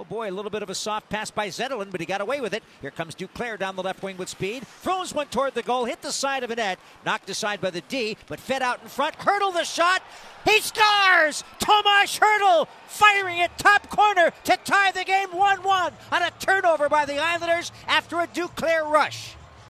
Oh boy, a little bit of a soft pass by Zetterlund, but he got away with it. Here comes Duclair down the left wing with speed. Throws one toward the goal, hit the side of a net, knocked aside by the D, but fed out in front. Hertl the shot. He scores! Tomas Hertl firing it top corner to tie the game 1 1 on a turnover by the Islanders after a Duclair rush.